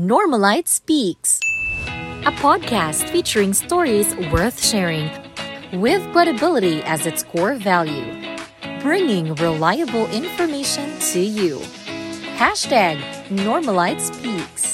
Normalite Speaks, a podcast featuring stories worth sharing with credibility as its core value, bringing reliable information to you. Hashtag Normalite Speaks.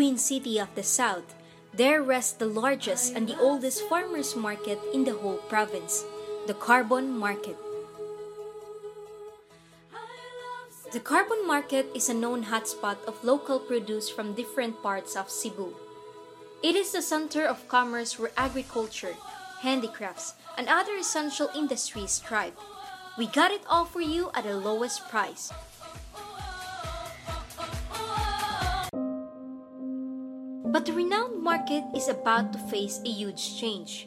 Queen City of the South, there rests the largest and the oldest farmers market in the whole province, the Carbon Market. The Carbon Market is a known hotspot of local produce from different parts of Cebu. It is the center of commerce where agriculture, handicrafts, and other essential industries thrive. We got it all for you at the lowest price. But the renowned market is about to face a huge change.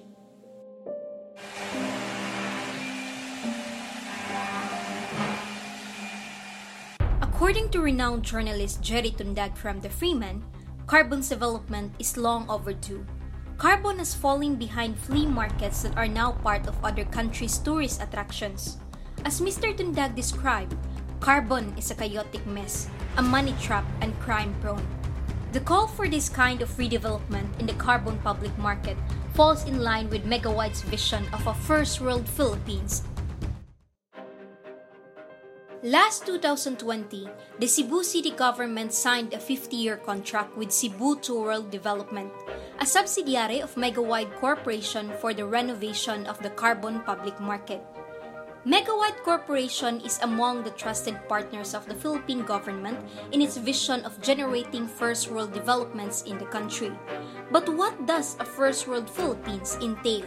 According to renowned journalist Jerry Tundag from The Freeman, Carbon's development is long overdue. Carbon is falling behind flea markets that are now part of other countries' tourist attractions. As Mr. Tundag described, Carbon is a chaotic mess, a money trap, and crime prone. The call for this kind of redevelopment in the carbon public market falls in line with Megawite's vision of a first world Philippines. Last 2020, the Cebu City government signed a 50-year contract with Cebu to World Development, a subsidiary of Megawide Corporation for the renovation of the carbon public market. Megawide Corporation is among the trusted partners of the Philippine government in its vision of generating first world developments in the country. But what does a first world Philippines entail?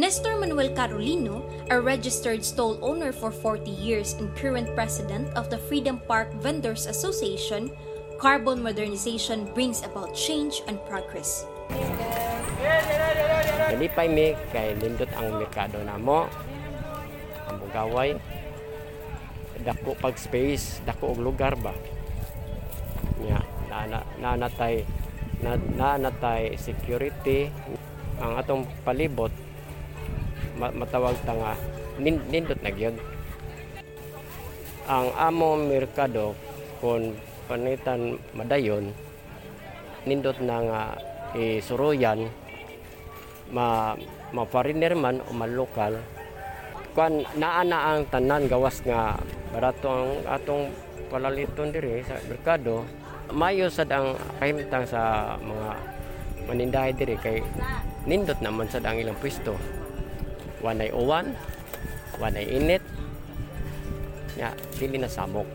Nestor Manuel Carolino, a registered stall owner for 40 years and current president of the Freedom Park Vendors Association, carbon modernization brings about change and progress. Nalipay mi kay nindot ang merkado namo. Ang bugaway dako pag space, dako og lugar ba. Nya na na natay na, na natay security ang atong palibot ma, matawag ta nga nin, nindot na gyud. Ang amo merkado kung panitan madayon nindot na nga isuruyan ma ma foreigner man o malokal kan naa na ang tanan gawas nga barato ang atong palaliton diri sa merkado. Mayo sad ang kahimtang sa mga manindahay diri kay nindot naman sad ang ilang pwesto. Wanay uwan wanay init ya dili na samok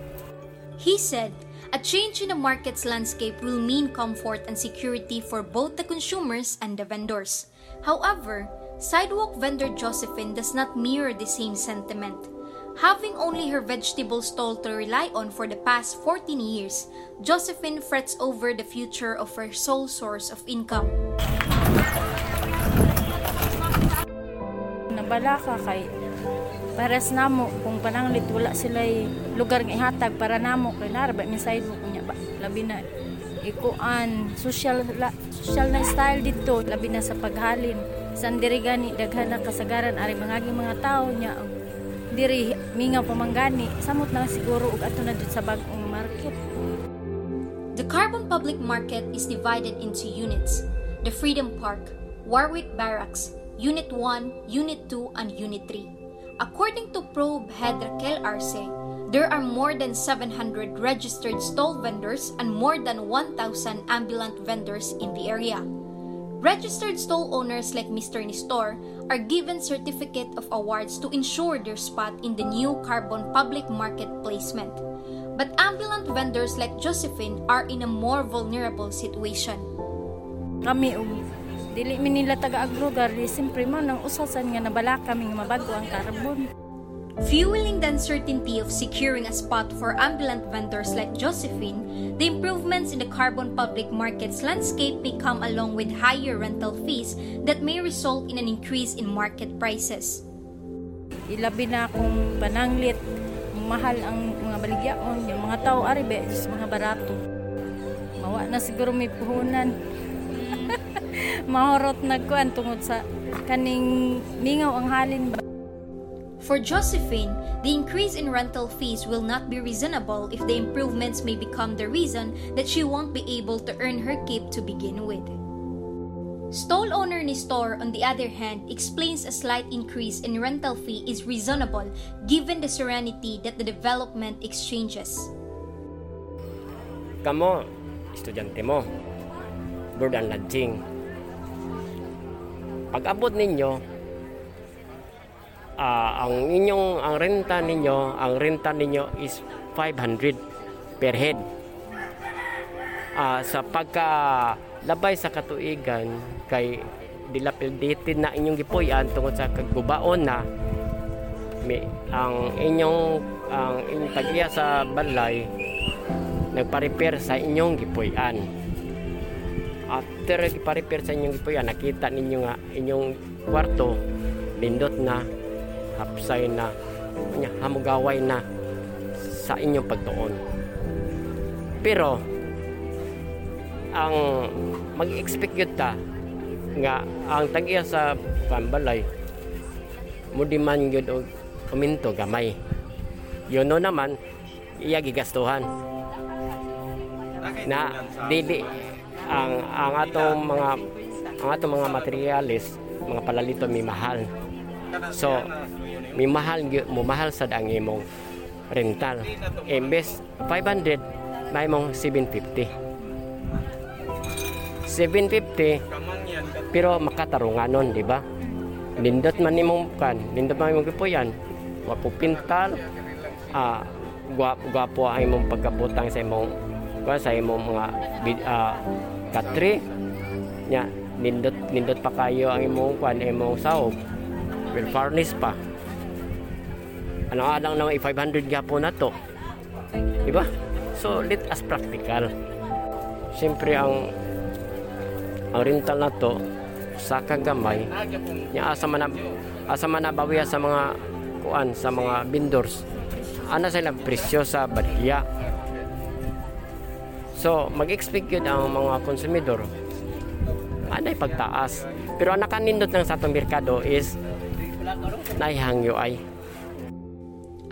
He said, a change in the market's landscape will mean comfort and security for both the consumers and the vendors. However, sidewalk vendor Josephine does not mirror the same sentiment. Having only her vegetable stall to rely on for the past 14 years, Josephine frets over the future of her sole source of income. Nabala ka kay pares namo kung pananglit wala sila lugar nga ihatag para namo. Kay narba min side mo kunya ba? Labi na. Ikuan social la, social na style dito. Labi na sa paghalin san diri gani daghan na kasagaran. Ari mangaging mga tao nya diri mingaw pamanggani samot na siguro og ato na dito sa bag-ong market. The Carbon Public Market is divided into units. The Freedom Park, Warwick Barracks, Unit 1, Unit 2, and Unit 3. According to probe head Raquel Arce, there are more than 700 registered stall vendors and more than 1,000 ambulant vendors in the area. Registered stall owners like Mr. Nistor are given certificate of awards to ensure their spot in the new carbon public market placement. But ambulant vendors like Josephine are in a more vulnerable situation. Kami og dili mi nila taga-aglugar, di siyempre mo nang usasan nga nabala kami nga mabago ang carbon. Fueling the uncertainty of securing a spot for ambulant vendors like Josephine, the improvements in the carbon public markets landscape may come along with higher rental fees that may result in an increase in market prices. Ilabi na akong pananglit, mahal ang mga baligyaon, yung mga tao aribe, mga barato. Mawa na siguro may puhunan. Mahorot na kuan tungod sa kaning mingaw ang halin ba. For Josephine, the increase in rental fees will not be reasonable if the improvements may become the reason that she won't be able to earn her keep to begin with. Stall owner Nistor, on the other hand, explains a slight increase in rental fee is reasonable given the serenity that the development exchanges. Kamo, estudyante mo, board and lodging. Pag abot ninyo, ah, ang inyong ang renta ninyo, ang renta ninyo is 500 per head. Ah, sa pagka labay sa katuigan kay dilapidated na inyong gipuy-an tungod sa kaggubaon na may, ang inyong ang inyong sa balay nagpa-repair sa inyong gipuy-an. After gipa-repair sa inyong gipuy-an, nakita ninyo nga inyong kwarto lindot na hapsay na kanya hamugaway na sa inyong pagtuon. Pero ang mag-expect yun ta nga ang tagiya sa pambalay mo man yun og uminto gamay. Yun no naman iya gigastuhan na dili ang ang atong mga ang atong mga materialis mga palalito may mahal. So may mahal mo mahal sad ang imong rental. Imbes 500 may mong 750 750 pero makatarunganon di ba? Nindot man imong kan nindot man imong gipuyan wapo pintal ah gwapo ang imong pagkabutang sa imong sa imong mga ah, katri. Nya nindot nindot pa kayo ang imong kuan imong sahog. Well furnace pa. Ano nga lang naman 500 gapo na to. Di ba so let us practical. Siyempre ang ang rental na to sa kagamay nya asa man asa man nabawiya sa mga kuan sa mga vendors. Ana sila presyo sa badya so mag-expect yun ang mga konsumidor anay pagtaas pero ang nakanindot lang sa atong merkado is naihangyo ay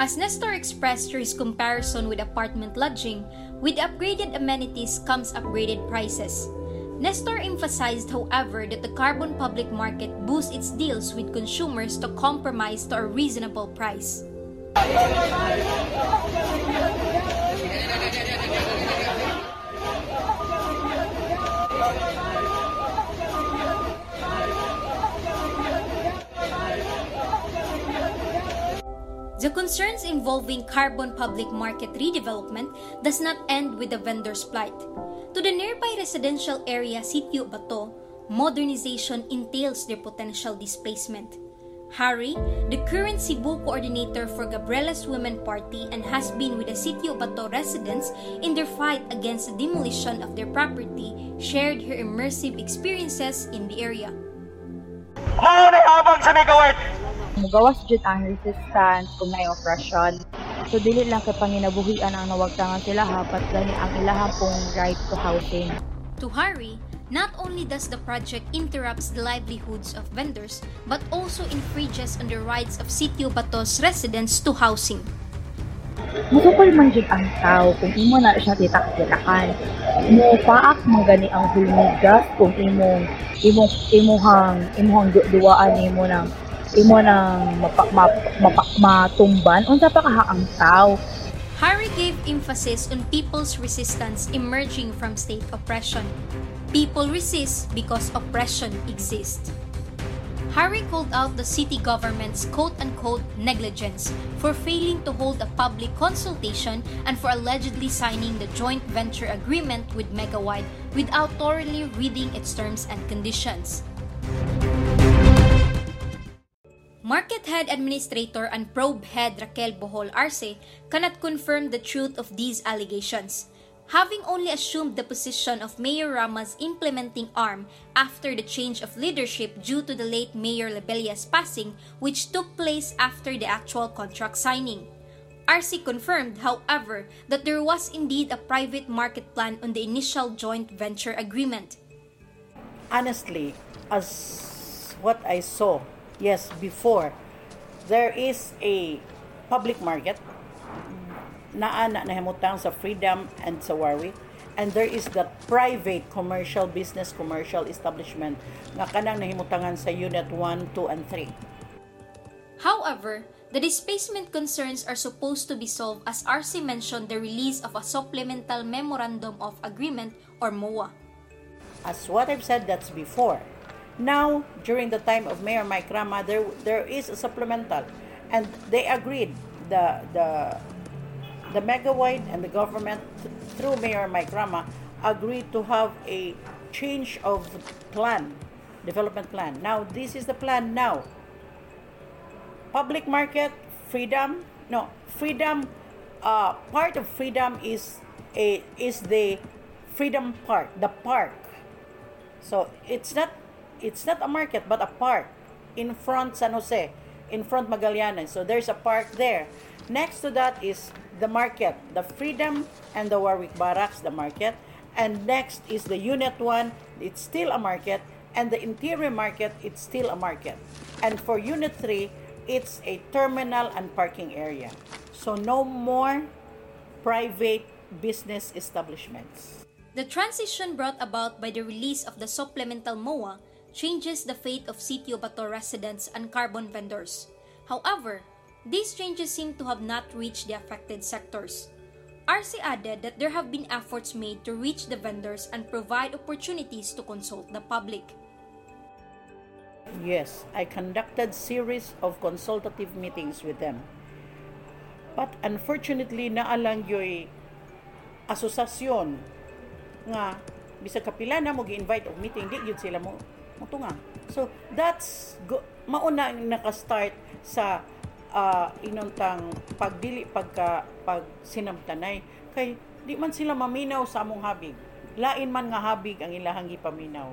As Nestor expressed through his comparison with apartment lodging, with upgraded amenities comes upgraded prices. Nestor emphasized, however, that the carbon public market boosts its deals with consumers to compromise to a reasonable price. The concerns involving carbon public market redevelopment does not end with the vendor's plight. To the nearby residential area Sitio Bato, modernization entails their potential displacement. Harry, the current Cebu coordinator for Gabriela's Women Party and has been with the Sitio Bato residents in their fight against the demolition of their property, shared her immersive experiences in the area. Mao na habang sa megawart. Mugawas jud ang resistance kung naay operasyon. So dili lang kay panginabuhian ang nawagtangan sila hapat gani ang ilahang pong right to housing. To Harry, not only does the project interrupts the livelihoods of vendors, but also infringes on the rights of Sitio Bato's residents to housing. Musukol man jud ang tao kung imo na siya titak-titakan. Mo paak man gani ang hulmigas kung imong imong imuhang imuhang du- duwaan imo ng imo nang mapa, map, mapa, matumban unsa pa kaha ang tao Harry gave emphasis on people's resistance emerging from state oppression. People resist because oppression exists. Harry called out the city government's quote unquote negligence for failing to hold a public consultation and for allegedly signing the joint venture agreement with Megawide without thoroughly reading its terms and conditions. Market head administrator and probe head Raquel Bohol Arce cannot confirm the truth of these allegations having only assumed the position of Mayor Rama's implementing arm after the change of leadership due to the late Mayor Lebelia's passing, which took place after the actual contract signing. RC confirmed, however, that there was indeed a private market plan on the initial joint venture agreement. Honestly, as what I saw, yes, before, there is a public market naa na nahimutang sa Freedom and sa Warwick and there is the private commercial business commercial establishment nga kanang nahimutangan sa unit 1, 2 and 3. However, the displacement concerns are supposed to be solved as RC mentioned the release of a supplemental memorandum of agreement or MOA. As what I've said that's before. Now, during the time of Mayor Mike Rama, there there is a supplemental and they agreed the the the Megawide and the government, through Mayor Mike Rama, agreed to have a change of plan, development plan. Now, this is the plan now. Public market, freedom, no, freedom, uh, part of freedom is a is the freedom park, the park. So it's not it's not a market but a park in front San Jose, in front Magallanes. So there's a park there. Next to that is the market, the Freedom and the Warwick Barracks, the market. And next is the Unit 1, it's still a market. And the interior market, it's still a market. And for Unit 3, it's a terminal and parking area. So no more private business establishments. The transition brought about by the release of the supplemental MOA changes the fate of Sitio Bato residents and carbon vendors. However, these changes seem to have not reached the affected sectors. RC added that there have been efforts made to reach the vendors and provide opportunities to consult the public. Yes, I conducted series of consultative meetings with them. But unfortunately, naalang yo'y asosasyon nga bisa kapila na mo gi-invite og meeting di gyud sila mo mo So that's go, mauna naka-start sa uh, inuntang pagdili pagka pag sinamtanay. Kay di man sila maminaw sa among habig. Lain man nga habig ang ilahang gipaminaw.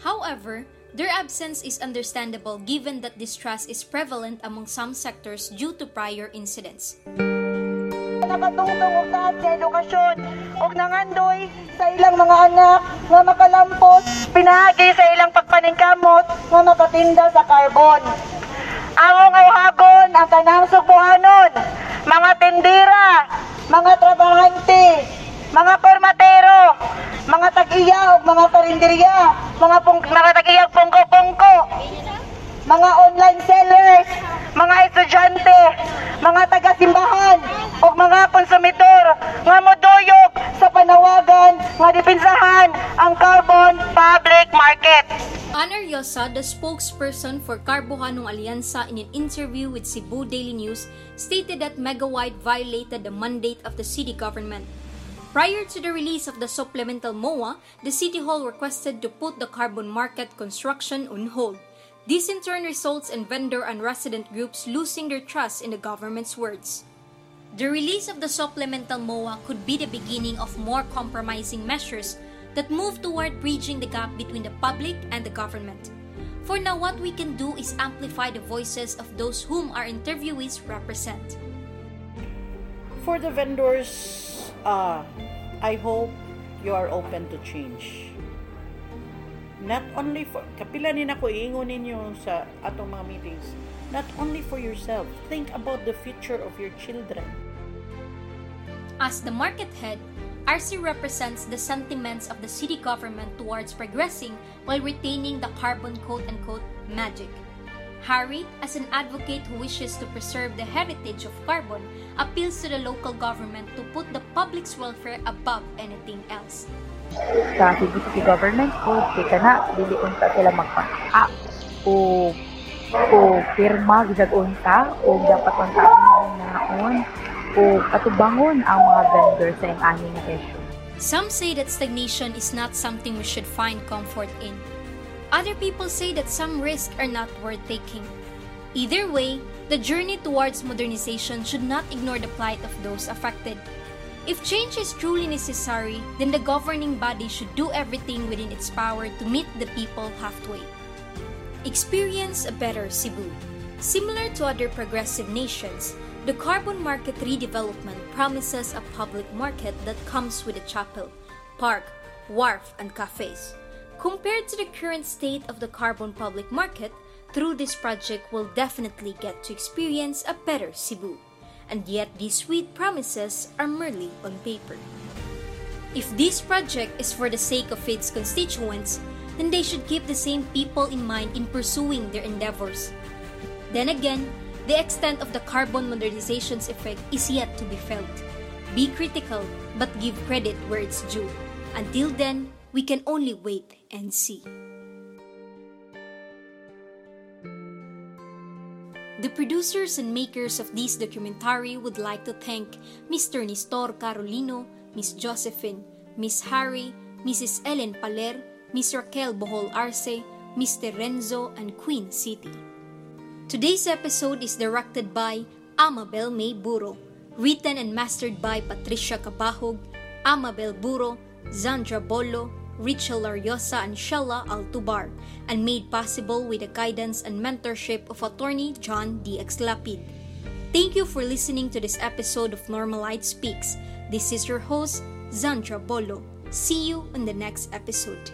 However, their absence is understandable given that distrust is prevalent among some sectors due to prior incidents. Nakatungtong og taas sa edukasyon og nangandoy sa ilang mga anak nga makalampos pinagi sa ilang pagpaningkamot nga makatinda sa carbon. Ay hagon ang tanang subuhanon, mga tindira, mga trabahante, mga permatero, mga tag-iya o mga karinderya, mga, pung, mga tag-iya pungko-pungko, mga online sellers, mga estudyante, mga taga-simbahan, o mga konsumidor nga moduyog sa panawagan nga dipinsahan ang carbon public market. Ana Yosa, the spokesperson for Carbohanong Alyansa in an interview with Cebu Daily News, stated that Megawide violated the mandate of the city government. Prior to the release of the supplemental MOA, the City Hall requested to put the carbon market construction on hold. This in turn results in vendor and resident groups losing their trust in the government's words. The release of the supplemental MOA could be the beginning of more compromising measures that move toward bridging the gap between the public and the government. For now, what we can do is amplify the voices of those whom our interviewees represent. For the vendors, uh, I hope you are open to change. Not only for, kapila ni nako iingon ninyo sa atong mga meetings, not only for yourself, think about the future of your children. As the market head, RC represents the sentiments of the city government towards progressing while retaining the carbon quote unquote magic. Harry, as an advocate who wishes to preserve the heritage of carbon, appeals to the local government to put the public's welfare above anything else. sa City Government Code kay kana dili unta sila magpaka o o pirma gid unta o dapat unta naon o katubangon ang mga vendor sa nga issue. Some say that stagnation is not something we should find comfort in. Other people say that some risks are not worth taking. Either way, the journey towards modernization should not ignore the plight of those affected. If change is truly necessary, then the governing body should do everything within its power to meet the people halfway. Experience a better Cebu. Similar to other progressive nations, the carbon market redevelopment promises a public market that comes with a chapel, park, wharf, and cafes. Compared to the current state of the carbon public market, through this project we'll definitely get to experience a better Cebu. And yet these sweet promises are merely on paper. If this project is for the sake of its constituents, then they should keep the same people in mind in pursuing their endeavors. Then again, the extent of the carbon modernization's effect is yet to be felt. Be critical, but give credit where it's due. Until then, we can only wait and see. The producers and makers of this documentary would like to thank Mr. Nestor Carolino, Miss Josephine, Miss Harry, Mrs. Ellen Paler, Miss Raquel Bohol Arce, Mr. Renzo, and Queen City. Today's episode is directed by Amabel May Buro, written and mastered by Patricia Cabahog, Amabel Buro, Zandra Bolo, Rachel Lariosa, and Shella Altubar, and made possible with the guidance and mentorship of attorney John D. Lapid. Thank you for listening to this episode of Normalite Speaks. This is your host, Zandra Bolo. See you in the next episode.